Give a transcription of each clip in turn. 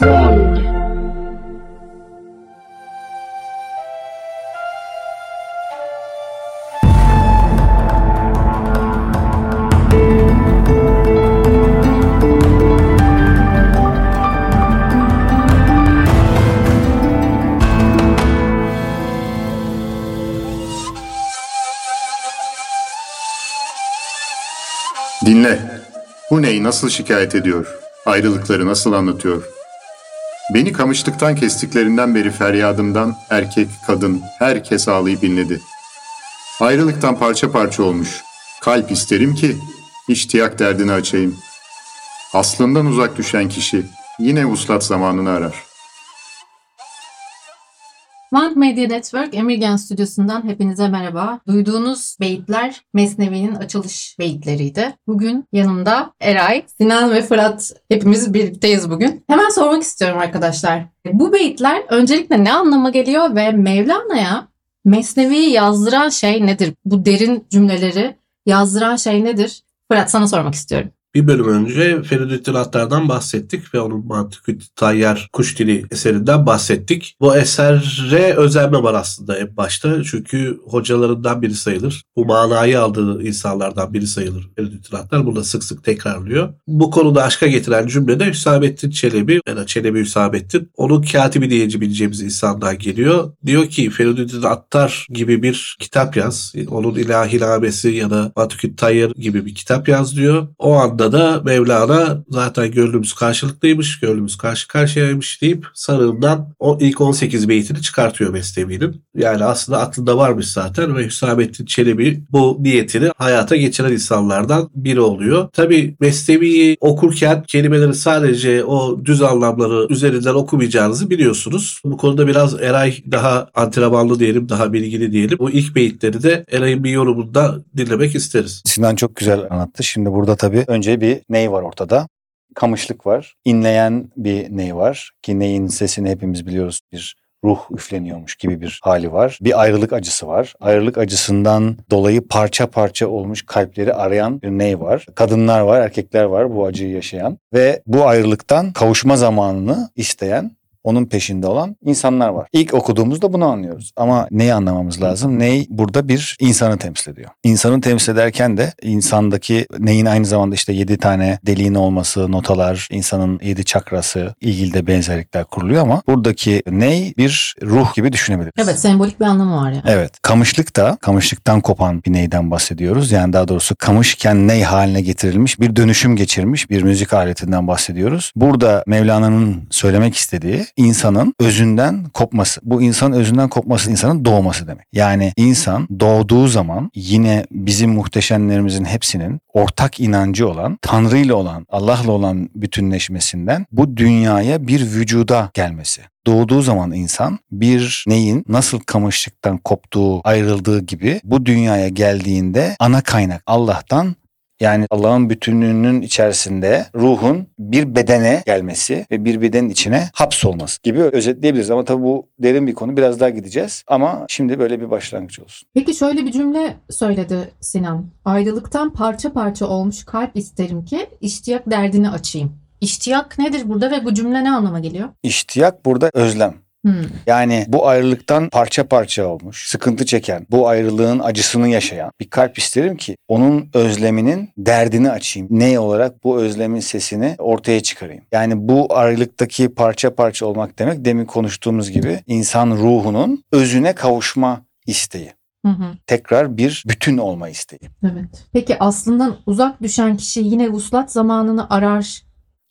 Sound. Dinle. Bu ney nasıl şikayet ediyor? Ayrılıkları nasıl anlatıyor? Beni kamışlıktan kestiklerinden beri feryadımdan erkek, kadın, herkes ağlayıp inledi. Ayrılıktan parça parça olmuş. Kalp isterim ki iştiyak derdini açayım. Aslından uzak düşen kişi yine uslat zamanını arar. Mind Media Network Emirgen Stüdyosu'ndan hepinize merhaba. Duyduğunuz beyitler Mesnevi'nin açılış beyitleriydi. Bugün yanımda Eray, Sinan ve Fırat hepimiz birlikteyiz bugün. Hemen sormak istiyorum arkadaşlar. Bu beyitler öncelikle ne anlama geliyor ve Mevlana'ya Mesnevi'yi yazdıran şey nedir? Bu derin cümleleri yazdıran şey nedir? Fırat sana sormak istiyorum. Bir bölüm önce Feridüddin Attar'dan bahsettik ve onun Mantıkü Tayyar Kuş Dili eserinden bahsettik. Bu esere özenme var aslında en başta. Çünkü hocalarından biri sayılır. Bu manayı aldığı insanlardan biri sayılır Feridüddin Attar. Bunu da sık sık tekrarlıyor. Bu konuda aşka getiren cümlede Hüsamettin Çelebi, ya da Çelebi Hüsamettin, onun katibi diyebileceğimiz insandan geliyor. Diyor ki Feridüddin Attar gibi bir kitap yaz. Onun ilahilamesi ya da Mantıkü Tayyar gibi bir kitap yaz diyor. O anda da Mevlana zaten gönlümüz karşılıklıymış, gönlümüz karşı karşıyaymış deyip sarığından o ilk 18 beytini çıkartıyor Mesnevi'nin. Yani aslında aklında varmış zaten ve Hüsamettin Çelebi bu niyetini hayata geçiren insanlardan biri oluyor. Tabi Mesnevi'yi okurken kelimeleri sadece o düz anlamları üzerinden okumayacağınızı biliyorsunuz. Bu konuda biraz Eray daha antrenmanlı diyelim, daha bilgili diyelim. Bu ilk beyitleri de Eray'ın bir yorumunda dinlemek isteriz. Sinan çok güzel anlattı. Şimdi burada tabii önce bir ney var ortada. Kamışlık var. İnleyen bir ney var. Ki neyin sesini hepimiz biliyoruz. Bir ruh üfleniyormuş gibi bir hali var. Bir ayrılık acısı var. Ayrılık acısından dolayı parça parça olmuş kalpleri arayan bir ney var. Kadınlar var, erkekler var bu acıyı yaşayan. Ve bu ayrılıktan kavuşma zamanını isteyen onun peşinde olan insanlar var. İlk okuduğumuzda bunu anlıyoruz. Ama neyi anlamamız lazım? Ney burada bir insanı temsil ediyor. İnsanı temsil ederken de insandaki neyin aynı zamanda işte yedi tane deliğin olması, notalar, insanın yedi çakrası ilgili de benzerlikler kuruluyor ama buradaki ney bir ruh gibi düşünebiliriz. Evet sembolik bir anlamı var yani. Evet. Kamışlık da kamışlıktan kopan bir neyden bahsediyoruz. Yani daha doğrusu kamışken ney haline getirilmiş bir dönüşüm geçirmiş bir müzik aletinden bahsediyoruz. Burada Mevlana'nın söylemek istediği insanın özünden kopması. Bu insanın özünden kopması insanın doğması demek. Yani insan doğduğu zaman yine bizim muhteşemlerimizin hepsinin ortak inancı olan, Tanrı ile olan, Allah'la olan bütünleşmesinden bu dünyaya bir vücuda gelmesi doğduğu zaman insan bir neyin nasıl kamışlıktan koptuğu, ayrıldığı gibi bu dünyaya geldiğinde ana kaynak Allah'tan yani Allah'ın bütünlüğünün içerisinde ruhun bir bedene gelmesi ve bir bedenin içine hapsolması gibi özetleyebiliriz. Ama tabii bu derin bir konu. Biraz daha gideceğiz. Ama şimdi böyle bir başlangıç olsun. Peki şöyle bir cümle söyledi Sinan. Ayrılıktan parça parça olmuş kalp isterim ki iştiyak derdini açayım. İştiyak nedir burada ve bu cümle ne anlama geliyor? İştiyak burada özlem. Hmm. Yani bu ayrılıktan parça parça olmuş, sıkıntı çeken, bu ayrılığın acısını yaşayan bir kalp isterim ki onun özleminin derdini açayım. Ne olarak bu özlemin sesini ortaya çıkarayım. Yani bu ayrılıktaki parça parça olmak demek demin konuştuğumuz gibi insan ruhunun özüne kavuşma isteği. Hı hı. Tekrar bir bütün olma isteği. Evet. Peki aslından uzak düşen kişi yine vuslat zamanını arar.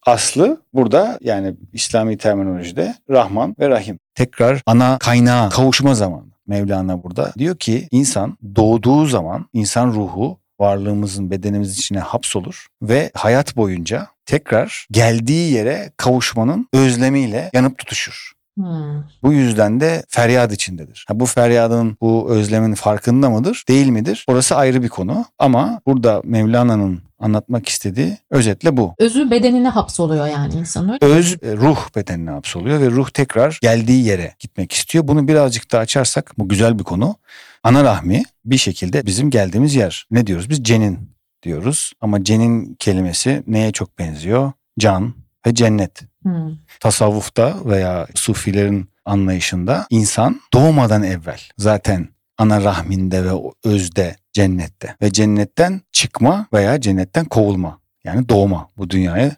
Aslı burada yani İslami terminolojide Rahman ve Rahim. Tekrar ana kaynağa kavuşma zamanı. Mevlana burada diyor ki insan doğduğu zaman insan ruhu varlığımızın bedenimiz içine hapsolur ve hayat boyunca tekrar geldiği yere kavuşmanın özlemiyle yanıp tutuşur. Hmm. Bu yüzden de feryat içindedir. Ha, bu feryadın, bu özlemin farkında mıdır, değil midir? Orası ayrı bir konu. Ama burada Mevlana'nın anlatmak istediği özetle bu. Özü bedenine hapsoluyor yani insan öyle. Öz e, ruh bedenine hapsoluyor ve ruh tekrar geldiği yere gitmek istiyor. Bunu birazcık daha açarsak bu güzel bir konu. Ana rahmi bir şekilde bizim geldiğimiz yer. Ne diyoruz biz? Cenin diyoruz. Ama cenin kelimesi neye çok benziyor? Can, ve cennet. Hmm. Tasavvufta veya sufilerin anlayışında insan doğmadan evvel zaten ana rahminde ve özde cennette ve cennetten çıkma veya cennetten kovulma yani doğma bu dünyaya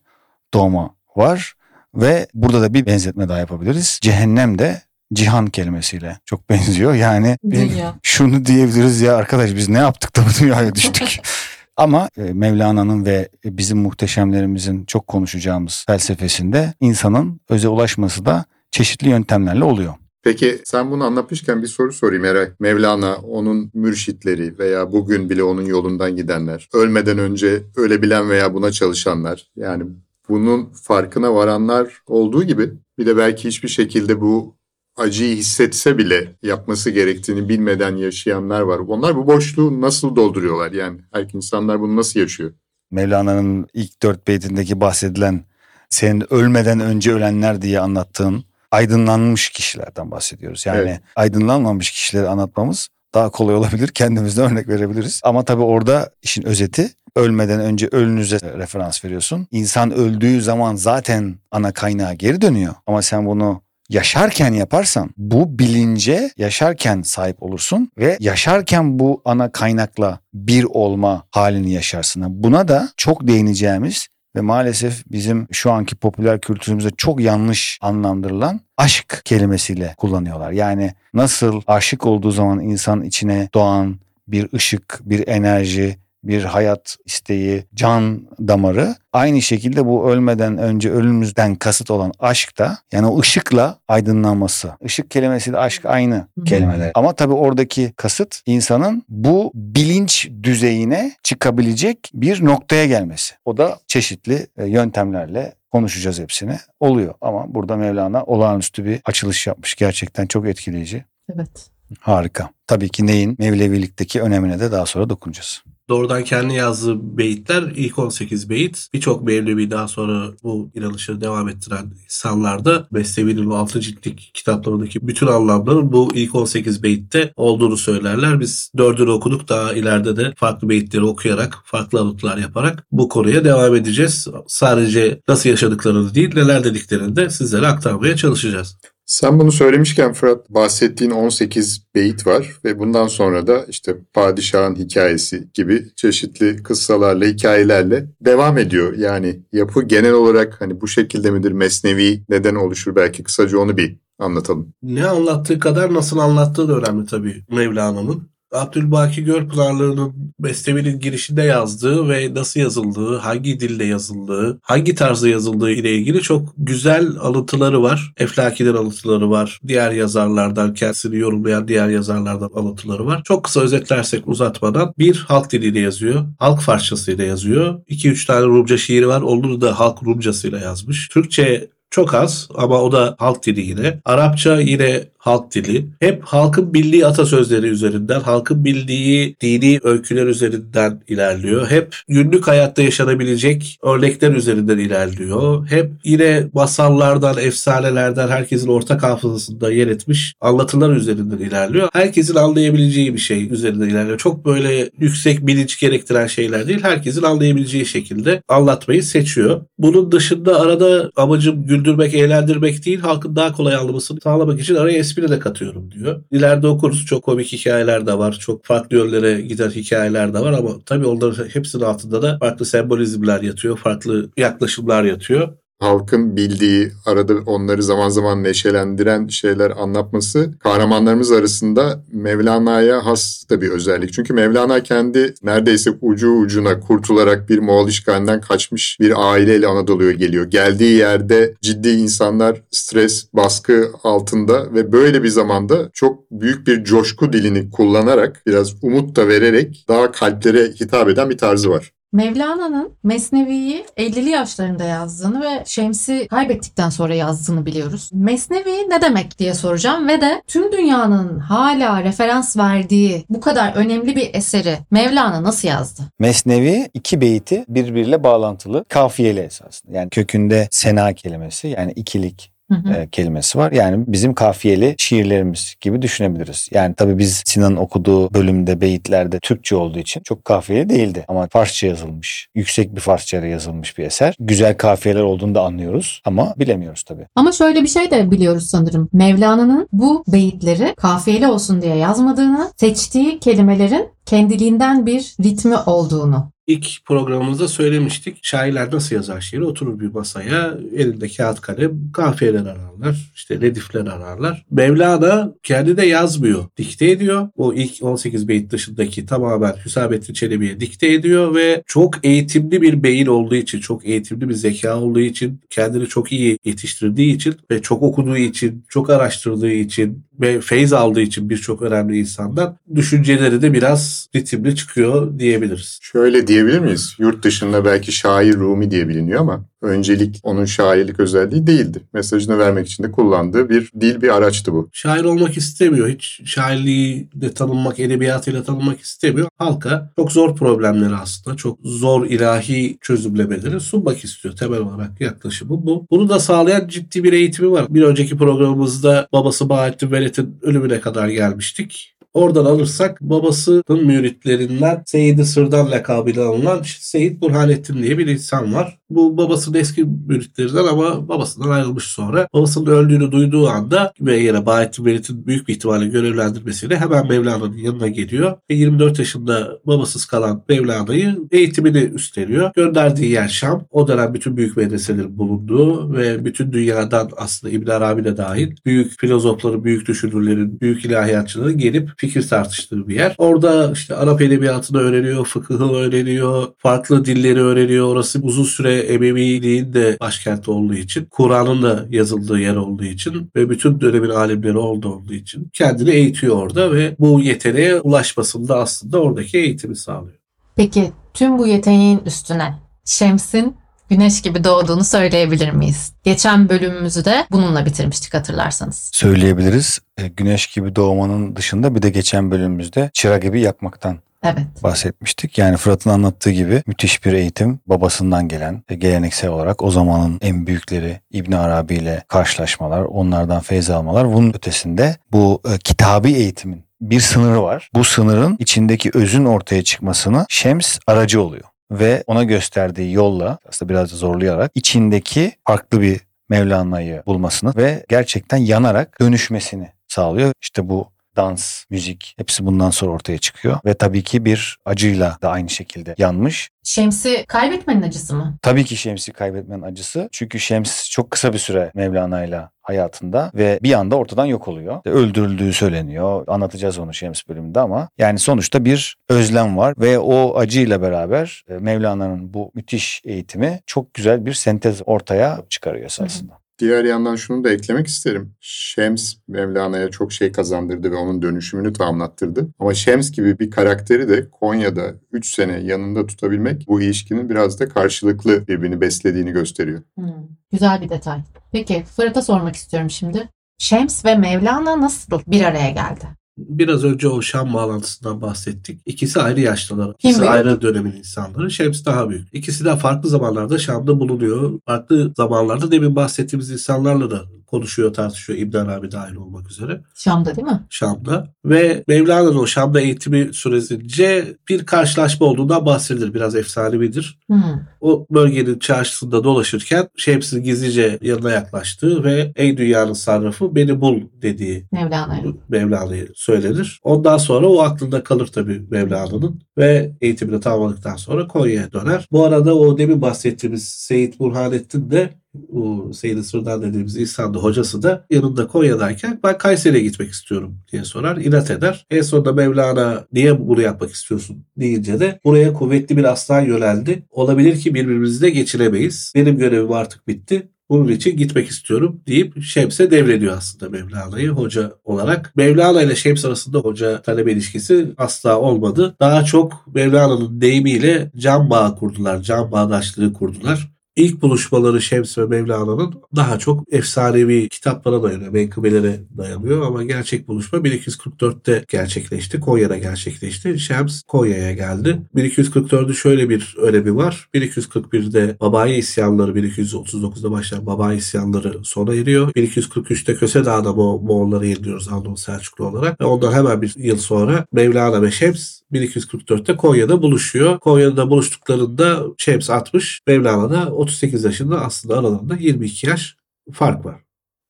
doğma var ve burada da bir benzetme daha yapabiliriz. Cehennem de cihan kelimesiyle çok benziyor. Yani Dünya. şunu diyebiliriz ya arkadaş biz ne yaptık da bu dünyaya düştük. Ama e, Mevlana'nın ve bizim muhteşemlerimizin çok konuşacağımız felsefesinde insanın öze ulaşması da çeşitli yöntemlerle oluyor. Peki sen bunu anlatmışken bir soru sorayım Eray. Mevlana, onun mürşitleri veya bugün bile onun yolundan gidenler, ölmeden önce ölebilen veya buna çalışanlar, yani bunun farkına varanlar olduğu gibi bir de belki hiçbir şekilde bu acıyı hissetse bile yapması gerektiğini bilmeden yaşayanlar var. Onlar bu boşluğu nasıl dolduruyorlar? Yani erkek insanlar bunu nasıl yaşıyor? Mevlana'nın ilk dört beytindeki bahsedilen senin ölmeden önce ölenler diye anlattığın aydınlanmış kişilerden bahsediyoruz. Yani Evet. aydınlanmamış kişileri anlatmamız daha kolay olabilir. Kendimizden örnek verebiliriz. Ama tabii orada işin özeti ölmeden önce ölünüze referans veriyorsun. İnsan öldüğü zaman zaten ana kaynağa geri dönüyor. Ama sen bunu yaşarken yaparsan bu bilince yaşarken sahip olursun ve yaşarken bu ana kaynakla bir olma halini yaşarsın. Buna da çok değineceğimiz ve maalesef bizim şu anki popüler kültürümüzde çok yanlış anlamdırılan aşk kelimesiyle kullanıyorlar. Yani nasıl aşık olduğu zaman insan içine doğan bir ışık, bir enerji, bir hayat isteği, can damarı aynı şekilde bu ölmeden önce ölümümüzden kasıt olan aşk da yani o ışıkla aydınlanması. Işık kelimesiyle aşk aynı Hı. kelimeler. Ama tabii oradaki kasıt insanın bu bilinç düzeyine çıkabilecek bir noktaya gelmesi. O da çeşitli e, yöntemlerle konuşacağız hepsini. Oluyor ama burada Mevlana olağanüstü bir açılış yapmış. Gerçekten çok etkileyici. Evet. Harika. Tabii ki neyin Mevlevilikteki önemine de daha sonra dokunacağız. Doğrudan kendi yazdığı beyitler ilk 18 beyit. Birçok Mevlevi daha sonra bu inanışı devam ettiren insanlarda Mesnevi'nin o 6 ciltlik kitaplarındaki bütün anlamların bu ilk 18 beyitte olduğunu söylerler. Biz dördünü okuduk daha ileride de farklı beyitleri okuyarak, farklı anıtlar yaparak bu konuya devam edeceğiz. Sadece nasıl yaşadıklarını değil neler dediklerini de sizlere aktarmaya çalışacağız. Sen bunu söylemişken Fırat bahsettiğin 18 beyit var ve bundan sonra da işte padişahın hikayesi gibi çeşitli kıssalarla, hikayelerle devam ediyor. Yani yapı genel olarak hani bu şekilde midir? Mesnevi neden oluşur? Belki kısaca onu bir anlatalım. Ne anlattığı kadar nasıl anlattığı da önemli tabii Mevlana'nın. Abdülbaki Görpınarlı'nın Mesnevi'nin girişinde yazdığı ve nasıl yazıldığı, hangi dilde yazıldığı, hangi tarzda yazıldığı ile ilgili çok güzel alıntıları var. Eflaki'den alıntıları var. Diğer yazarlardan, kendisini yorumlayan diğer yazarlardan alıntıları var. Çok kısa özetlersek uzatmadan bir halk diliyle yazıyor. Halk farsçasıyla yazıyor. 2-3 tane Rumca şiiri var. Onları da halk Rumcasıyla yazmış. Türkçe çok az ama o da halk dili yine. Arapça yine halk dili. Hep halkın bildiği atasözleri üzerinden, halkın bildiği dini öyküler üzerinden ilerliyor. Hep günlük hayatta yaşanabilecek örnekler üzerinden ilerliyor. Hep yine masallardan, efsanelerden herkesin ortak hafızasında yer etmiş anlatılar üzerinden ilerliyor. Herkesin anlayabileceği bir şey üzerinden ilerliyor. Çok böyle yüksek bilinç gerektiren şeyler değil. Herkesin anlayabileceği şekilde anlatmayı seçiyor. Bunun dışında arada amacım güldürmek, eğlendirmek değil, halkın daha kolay anlamasını sağlamak için araya espri de katıyorum diyor. İleride okuruz. Çok komik hikayeler de var. Çok farklı yönlere giden hikayeler de var ama tabii onların hepsinin altında da farklı sembolizmler yatıyor. Farklı yaklaşımlar yatıyor. Halkın bildiği, arada onları zaman zaman neşelendiren şeyler anlatması kahramanlarımız arasında Mevlana'ya has da bir özellik. Çünkü Mevlana kendi neredeyse ucu ucuna kurtularak bir Moğol işgalinden kaçmış bir aileyle Anadolu'ya geliyor. Geldiği yerde ciddi insanlar stres, baskı altında ve böyle bir zamanda çok büyük bir coşku dilini kullanarak biraz umut da vererek daha kalplere hitap eden bir tarzı var. Mevlana'nın Mesnevi'yi 50'li yaşlarında yazdığını ve Şems'i kaybettikten sonra yazdığını biliyoruz. Mesnevi ne demek diye soracağım ve de tüm dünyanın hala referans verdiği bu kadar önemli bir eseri Mevlana nasıl yazdı? Mesnevi iki beyti birbiriyle bağlantılı kafiyeli esasında. Yani kökünde sena kelimesi yani ikilik Hı hı. e, kelimesi var. Yani bizim kafiyeli şiirlerimiz gibi düşünebiliriz. Yani tabii biz Sinan'ın okuduğu bölümde beyitlerde Türkçe olduğu için çok kafiyeli değildi. Ama Farsça yazılmış, yüksek bir Farsça yazılmış bir eser. Güzel kafiyeler olduğunu da anlıyoruz ama bilemiyoruz tabii. Ama şöyle bir şey de biliyoruz sanırım. Mevlana'nın bu beyitleri kafiyeli olsun diye yazmadığını, seçtiği kelimelerin kendiliğinden bir ritmi olduğunu. İlk programımızda söylemiştik. Şairler nasıl yazar şiiri? Oturur bir masaya, elinde kağıt kalem, kafiyeler ararlar, işte redifler ararlar. Mevlana kendi de yazmıyor, dikte ediyor. O ilk 18 beyit dışındaki tamamen Hüsamettin Çelebi'ye dikte ediyor ve çok eğitimli bir beyin olduğu için, çok eğitimli bir zeka olduğu için, kendini çok iyi yetiştirdiği için ve çok okuduğu için, çok araştırdığı için ve feyz aldığı için birçok önemli insandan düşünceleri de biraz ritimli çıkıyor diyebiliriz. Şöyle diyebilir miyiz? Yurt dışında belki şair Rumi diye biliniyor ama öncelik onun şairlik özelliği değildi. Mesajını vermek için de kullandığı bir dil bir araçtı bu. Şair olmak istemiyor. Hiç şairliği de tanınmak, edebiyatıyla tanınmak istemiyor. Halka çok zor problemleri aslında, çok zor ilahi çözümlemeleri sunmak istiyor. Temel olarak yaklaşımı bu. Bunu da sağlayan ciddi bir eğitimi var. Bir önceki programımızda babası Bahattin Velet'in ölümüne kadar gelmiştik. Oradan alırsak babasının müritlerinden Seyyid-i Sırdan lakabıyla anılan Seyyid Burhanettin diye bir insan var. Bu babasının eski müritlerinden ama babasından ayrılmış sonra. Babasının öldüğünü duyduğu anda yine Bahattin Velet'in büyük bir ihtimalle görevlendirmesiyle hemen Mevlana'nın yanına geliyor. Ve 24 yaşında babasız kalan Mevlana'yı eğitimini üstleniyor. Gönderdiği yer Şam. O dönem bütün büyük medreselerin bulunduğu ve bütün dünyadan aslında İbn Arabi de dahil büyük filozofların, büyük düşünürlerin, büyük ilahiyatçıların gelip fikir tartıştığı bir yer. Orada işte Arap edebiyatını öğreniyor, fıkıhı öğreniyor, farklı dilleri öğreniyor. Orası uzun süre Emeviliğin de başkenti olduğu için, Kur'an'ın da yazıldığı yer olduğu için ve bütün dönemin alimleri olduğu olduğu için kendini eğitiyor orada ve bu yeteneğe ulaşmasında aslında oradaki eğitimi sağlıyor. Peki tüm bu yeteneğin üstüne Şems'in güneş gibi doğduğunu söyleyebilir miyiz? Geçen bölümümüzü de bununla bitirmiştik hatırlarsanız. Söyleyebiliriz. E, Güneş gibi doğmanın dışında bir de geçen bölümümüzde çıra gibi yakmaktan Evet. bahsetmiştik. Yani Fırat'ın anlattığı gibi müthiş bir eğitim babasından gelen ve geleneksel olarak o zamanın en büyükleri İbn Arabi ile karşılaşmalar, onlardan feyz almalar. Bunun ötesinde bu e, kitabi eğitimin bir sınırı var. Bu sınırın içindeki özün ortaya çıkmasına Şems aracı oluyor ve ona gösterdiği yolla aslında biraz da zorlayarak içindeki farklı bir Mevlana'yı bulmasını ve gerçekten yanarak dönüşmesini sağlıyor. İşte bu dans, müzik hepsi bundan sonra ortaya çıkıyor ve tabii ki bir acıyla da aynı şekilde yanmış. Şems'i kaybetmenin acısı mı? Tabii ki Şems'i kaybetmenin acısı. Çünkü Şems çok kısa bir süre Mevlana'yla hayatında ve bir anda ortadan yok oluyor. Öldürüldüğü söyleniyor. Anlatacağız onu Şems bölümünde ama yani sonuçta bir özlem var ve o acıyla beraber e, Mevlana'nın bu müthiş eğitimi çok güzel bir sentez ortaya çıkarıyor esasında. Diğer yandan şunu da eklemek isterim. Şems Mevlana'ya çok şey kazandırdı ve onun dönüşümünü tamamlattırdı. Ama Şems gibi bir karakteri de Konya'da 3 sene yanında tutabilmek bu ilişkinin biraz da karşılıklı birbirini beslediğini gösteriyor. Hmm, güzel bir detay. Peki Fırat'a sormak istiyorum şimdi. Şems ve Mevlana nasıl bir araya geldi? Biraz önce o Şam bağlantısından bahsettik. İkisi ayrı yaşlılar. İkisi ayrı dönemin insanları. Şems daha büyük. İkisi de farklı zamanlarda Şam'da bulunuyor. Farklı zamanlarda demin bahsettiğimiz insanlarla da konuşuyor, tartışıyor. İbn Arabi dahil olmak üzere. Şam'da değil mi? Şam'da. Ve Mevlana'nın o Şam'da eğitimi süresince bir karşılaşma olduğundan bahsedilir. Biraz efsanevidir. Hmm. O bölgenin çarşısında dolaşırken Şems'in gizlice yanına yaklaştığı ve ey dünyanın sarrafı beni bul dediği Mevlana'ya. Mevlana'yı söylenir. Ondan sonra o aklında kalır tabii Mevlana'nın ve eğitimini tamamladıktan sonra Konya'ya döner. Bu arada o demin bahsettiğimiz Seyit Burhanettin de o Seyyid-i Sırdan dediğimiz insan da hocası da yanında Konya'dayken ben Kayseri'ye gitmek istiyorum diye sorar. inat eder. En sonunda Mevlana niye bunu yapmak istiyorsun deyince de buraya kuvvetli bir aslan yöneldi. Olabilir ki birbirimizi de geçiremeyiz. Benim görevim artık bitti. Bunun için gitmek istiyorum deyip Şems'e devrediyor aslında Mevlana'yı hoca olarak. Mevlana ile Şems arasında hoca talebe ilişkisi asla olmadı. Daha çok Mevlana'nın deyimiyle can bağı kurdular, can bağdaşlığı kurdular. İlk buluşmaları Şems ve Mevlana'nın daha çok efsanevi kitaplara dayanıyor, menkıbelere dayanıyor ama gerçek buluşma 1244'te gerçekleşti. Konya'da gerçekleşti. Şems Konya'ya geldi. 1244'ün şöyle bir önemi var. 1241'de Babayi isyanları 1239'da başlayan Babayi isyanları sona eriyor. 1243'te Köse Dağı'da Mo Moğolları yeniliyoruz Anadolu Selçuklu olarak. Ve ondan hemen bir yıl sonra Mevlana ve Şems 1244'te Konya'da buluşuyor. Konya'da buluştuklarında Şems 60, Mevlana da 38 yaşında aslında aralarında 22 yaş fark var.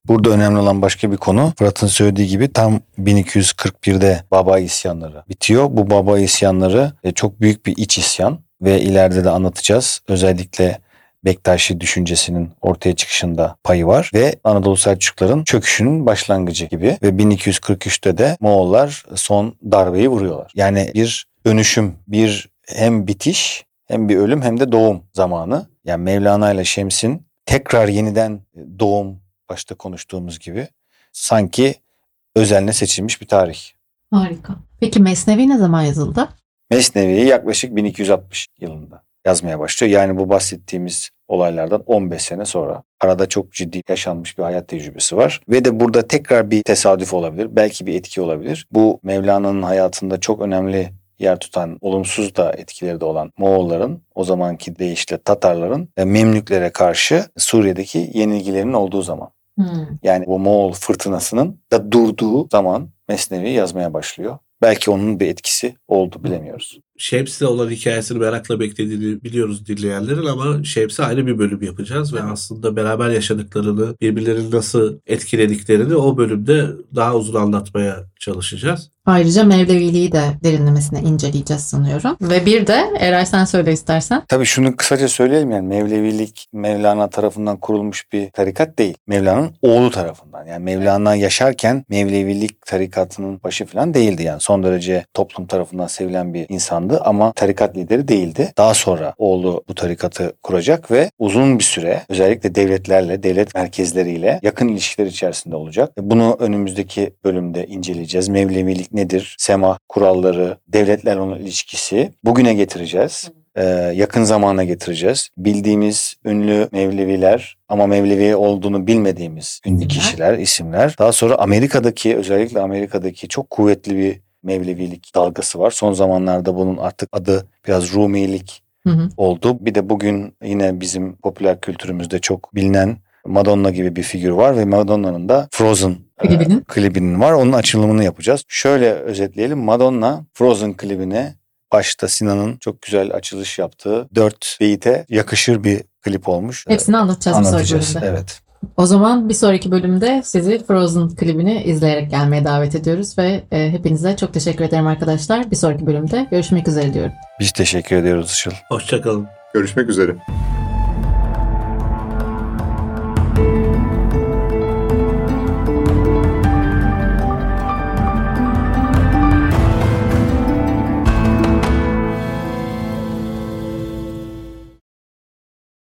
Burada önemli olan başka bir konu Fırat'ın söylediği gibi tam 1241'de Baba isyanları bitiyor. Bu Baba isyanları e, çok büyük bir iç isyan ve ileride de anlatacağız. Özellikle Bektaşi düşüncesinin ortaya çıkışında payı var ve Anadolu Selçukluların çöküşünün başlangıcı gibi ve 1243'te de Moğollar son darbeyi vuruyorlar. Yani bir dönüşüm, bir hem bitiş hem bir ölüm hem de doğum zamanı. Yani Mevlana ile Şems'in tekrar yeniden doğum başta konuştuğumuz gibi sanki özenle seçilmiş bir tarih. Harika. Peki Mesnevi ne zaman yazıldı? Mesnevi'yi yaklaşık 1260 yılında yazmaya başlıyor. Yani bu bahsettiğimiz olaylardan 15 sene sonra. Arada çok ciddi yaşanmış bir hayat tecrübesi var. Ve de burada tekrar bir tesadüf olabilir. Belki bir etki olabilir. Bu Mevlana'nın hayatında çok önemli yer tutan, olumsuz da etkileri de olan Moğolların, o zamanki deyişle Tatarların ve Memlüklere karşı Suriye'deki yenilgilerinin olduğu zaman. Hmm. Yani bu Moğol fırtınasının da durduğu zaman Mesnevi yazmaya başlıyor. Belki onun bir etkisi oldu bilemiyoruz. Şems'le olan hikayesini merakla beklediğini biliyoruz dinleyenlerin ama Şems'e ayrı bir bölüm yapacağız ve aslında beraber yaşadıklarını, birbirlerini nasıl etkilediklerini o bölümde daha uzun anlatmaya çalışacağız. Ayrıca Mevleviliği de derinlemesine inceleyeceğiz sanıyorum. Ve bir de Eray sen söyle istersen. Tabii şunu kısaca söyleyelim yani Mevlevilik Mevlana tarafından kurulmuş bir tarikat değil. Mevlana'nın oğlu tarafından. Yani Mevlana yaşarken Mevlevilik tarikatının başı falan değildi. Yani son derece toplum tarafından sevilen bir insandı ama tarikat lideri değildi. Daha sonra oğlu bu tarikatı kuracak ve uzun bir süre özellikle devletlerle, devlet merkezleriyle yakın ilişkiler içerisinde olacak. Bunu önümüzdeki bölümde inceleyeceğiz. Mevlevilik nedir? Sema kuralları, devletlerle olan ilişkisi bugüne getireceğiz. Ee, yakın zamana getireceğiz. Bildiğimiz ünlü Mevleviler ama Mevlevi olduğunu bilmediğimiz ünlü kişiler, isimler. Daha sonra Amerika'daki özellikle Amerika'daki çok kuvvetli bir Mevlevilik dalgası var. Son zamanlarda bunun artık adı biraz Rumilik Hı hı. oldu. Bir de bugün yine bizim popüler kültürümüzde çok bilinen Madonna gibi bir figür var ve Madonna'nın da Frozen e, Klibinin. klibinin var. Onun açılımını yapacağız. Şöyle özetleyelim. Madonna Frozen klibine başta Sinan'ın çok güzel açılış yaptığı dört beyite yakışır bir klip olmuş. Hepsini anlatacağız, Anlatacağız. bölümde. Evet. O zaman bir sonraki bölümde sizi Frozen klibini izleyerek gelmeye davet ediyoruz ve e, hepinize çok teşekkür ederim arkadaşlar. Bir sonraki bölümde görüşmek üzere diyorum. Biz teşekkür ediyoruz Işıl. Hoşçakalın. Görüşmek üzere.